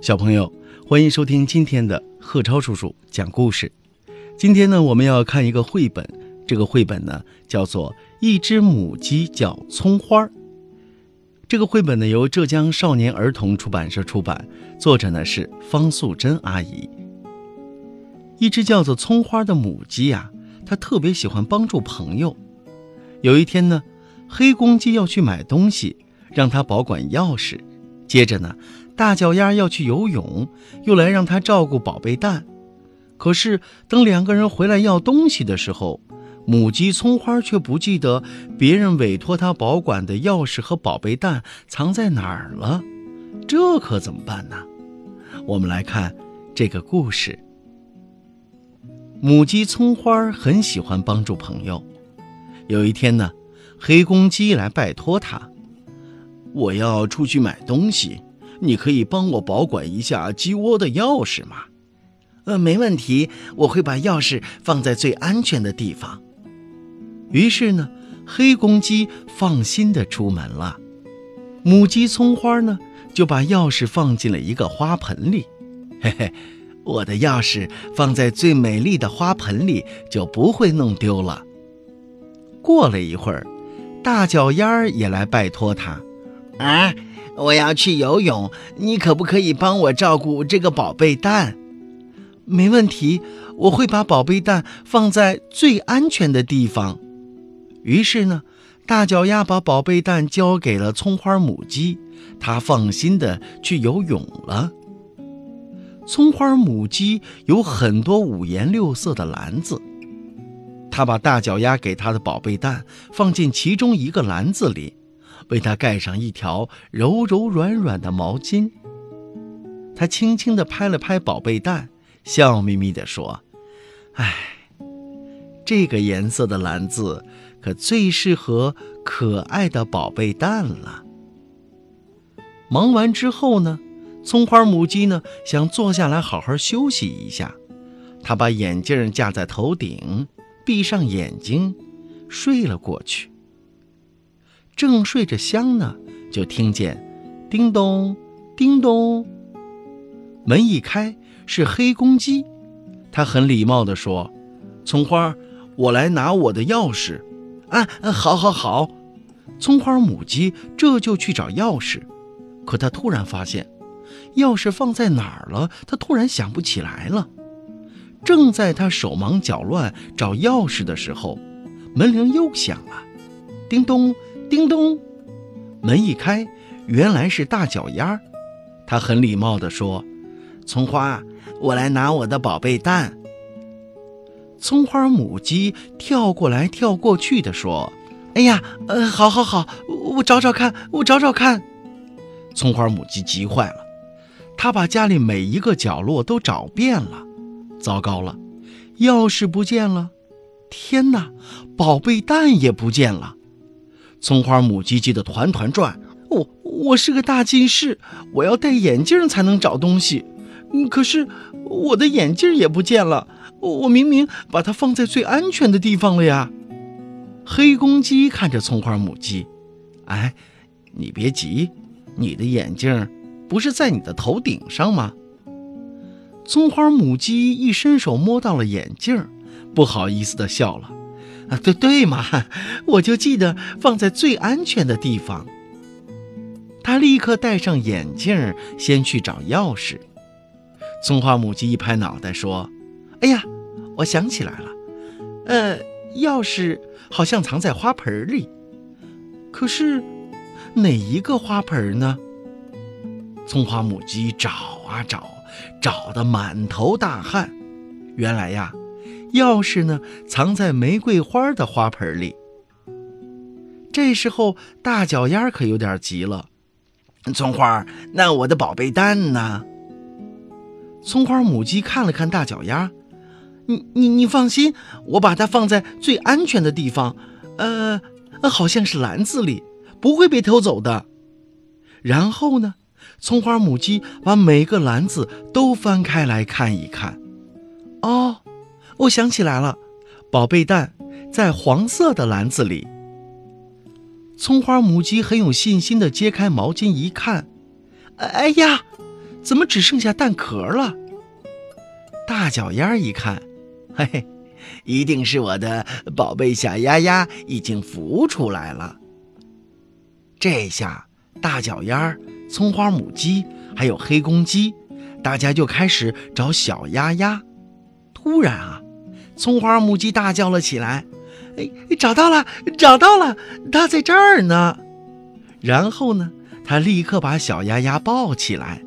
小朋友，欢迎收听今天的贺超叔叔讲故事。今天呢，我们要看一个绘本，这个绘本呢叫做《一只母鸡叫葱花儿》。这个绘本呢由浙江少年儿童出版社出版，作者呢是方素珍阿姨。一只叫做葱花的母鸡呀，它特别喜欢帮助朋友。有一天呢，黑公鸡要去买东西，让它保管钥匙。接着呢。大脚丫要去游泳，又来让他照顾宝贝蛋。可是等两个人回来要东西的时候，母鸡葱花却不记得别人委托他保管的钥匙和宝贝蛋藏在哪儿了。这可怎么办呢？我们来看这个故事。母鸡葱花很喜欢帮助朋友。有一天呢，黑公鸡来拜托他：“我要出去买东西。”你可以帮我保管一下鸡窝的钥匙吗？呃，没问题，我会把钥匙放在最安全的地方。于是呢，黑公鸡放心的出门了。母鸡葱花呢，就把钥匙放进了一个花盆里。嘿嘿，我的钥匙放在最美丽的花盆里，就不会弄丢了。过了一会儿，大脚丫儿也来拜托他。啊。我要去游泳，你可不可以帮我照顾这个宝贝蛋？没问题，我会把宝贝蛋放在最安全的地方。于是呢，大脚丫把宝贝蛋交给了葱花母鸡，它放心的去游泳了。葱花母鸡有很多五颜六色的篮子，它把大脚丫给它的宝贝蛋放进其中一个篮子里。为他盖上一条柔柔软软的毛巾。他轻轻地拍了拍宝贝蛋，笑眯眯地说：“哎，这个颜色的篮子可最适合可爱的宝贝蛋了。”忙完之后呢，葱花母鸡呢想坐下来好好休息一下，它把眼镜架在头顶，闭上眼睛，睡了过去。正睡着香呢，就听见“叮咚，叮咚”，门一开，是黑公鸡。他很礼貌地说：“葱花，我来拿我的钥匙。”啊，好，好，好。葱花母鸡这就去找钥匙，可他突然发现，钥匙放在哪儿了？他突然想不起来了。正在他手忙脚乱找钥匙的时候，门铃又响了，“叮咚。”叮咚，门一开，原来是大脚丫。他很礼貌地说：“葱花，我来拿我的宝贝蛋。”葱花母鸡跳过来跳过去的说：“哎呀，呃，好，好，好，我找找看，我找找看。”葱花母鸡急坏了，他把家里每一个角落都找遍了。糟糕了，钥匙不见了！天哪，宝贝蛋也不见了！葱花母鸡急得团团转，我我是个大近视，我要戴眼镜才能找东西。可是我的眼镜也不见了，我明明把它放在最安全的地方了呀。黑公鸡看着葱花母鸡，哎，你别急，你的眼镜不是在你的头顶上吗？葱花母鸡一伸手摸到了眼镜，不好意思地笑了。啊，对对嘛，我就记得放在最安全的地方。他立刻戴上眼镜，先去找钥匙。葱花母鸡一拍脑袋说：“哎呀，我想起来了，呃，钥匙好像藏在花盆里。可是哪一个花盆呢？”葱花母鸡找啊找，找得满头大汗。原来呀。钥匙呢，藏在玫瑰花的花盆里。这时候，大脚丫可有点急了：“葱花，那我的宝贝蛋呢？”葱花母鸡看了看大脚丫：“你、你、你放心，我把它放在最安全的地方，呃，好像是篮子里，不会被偷走的。”然后呢，葱花母鸡把每个篮子都翻开来看一看。哦。我想起来了，宝贝蛋在黄色的篮子里。葱花母鸡很有信心地揭开毛巾一看，哎呀，怎么只剩下蛋壳了？大脚丫一看，嘿嘿，一定是我的宝贝小鸭鸭已经孵出来了。这下，大脚丫、葱花母鸡还有黑公鸡，大家就开始找小鸭鸭。突然啊，葱花母鸡大叫了起来：“哎，找到了，找到了，它在这儿呢！”然后呢，它立刻把小鸭鸭抱起来。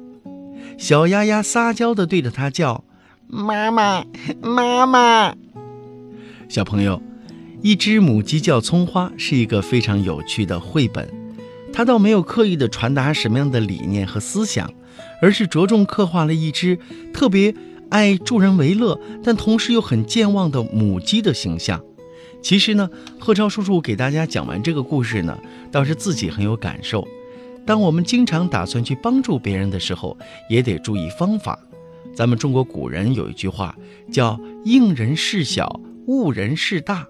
小鸭鸭撒娇地对着它叫：“妈妈，妈妈！”小朋友，一只母鸡叫葱花是一个非常有趣的绘本，它倒没有刻意地传达什么样的理念和思想，而是着重刻画了一只特别爱助人为乐，但同时又很健忘的母鸡的形象。其实呢，贺超叔叔给大家讲完这个故事呢，倒是自己很有感受。当我们经常打算去帮助别人的时候，也得注意方法。咱们中国古人有一句话叫“应人事小，误人事大”，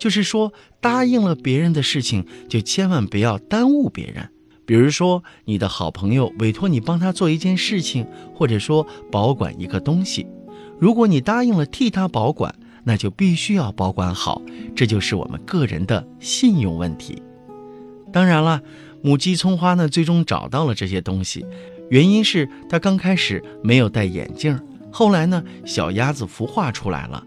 就是说答应了别人的事情，就千万不要耽误别人。比如说，你的好朋友委托你帮他做一件事情，或者说保管一个东西，如果你答应了替他保管，那就必须要保管好，这就是我们个人的信用问题。当然了，母鸡葱花呢，最终找到了这些东西，原因是它刚开始没有戴眼镜，后来呢，小鸭子孵化出来了。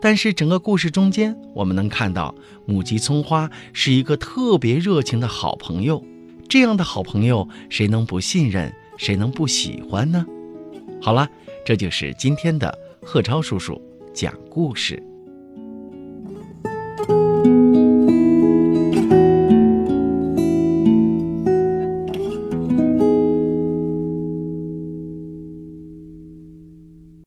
但是整个故事中间，我们能看到母鸡葱花是一个特别热情的好朋友。这样的好朋友，谁能不信任？谁能不喜欢呢？好了，这就是今天的贺超叔叔。讲故事。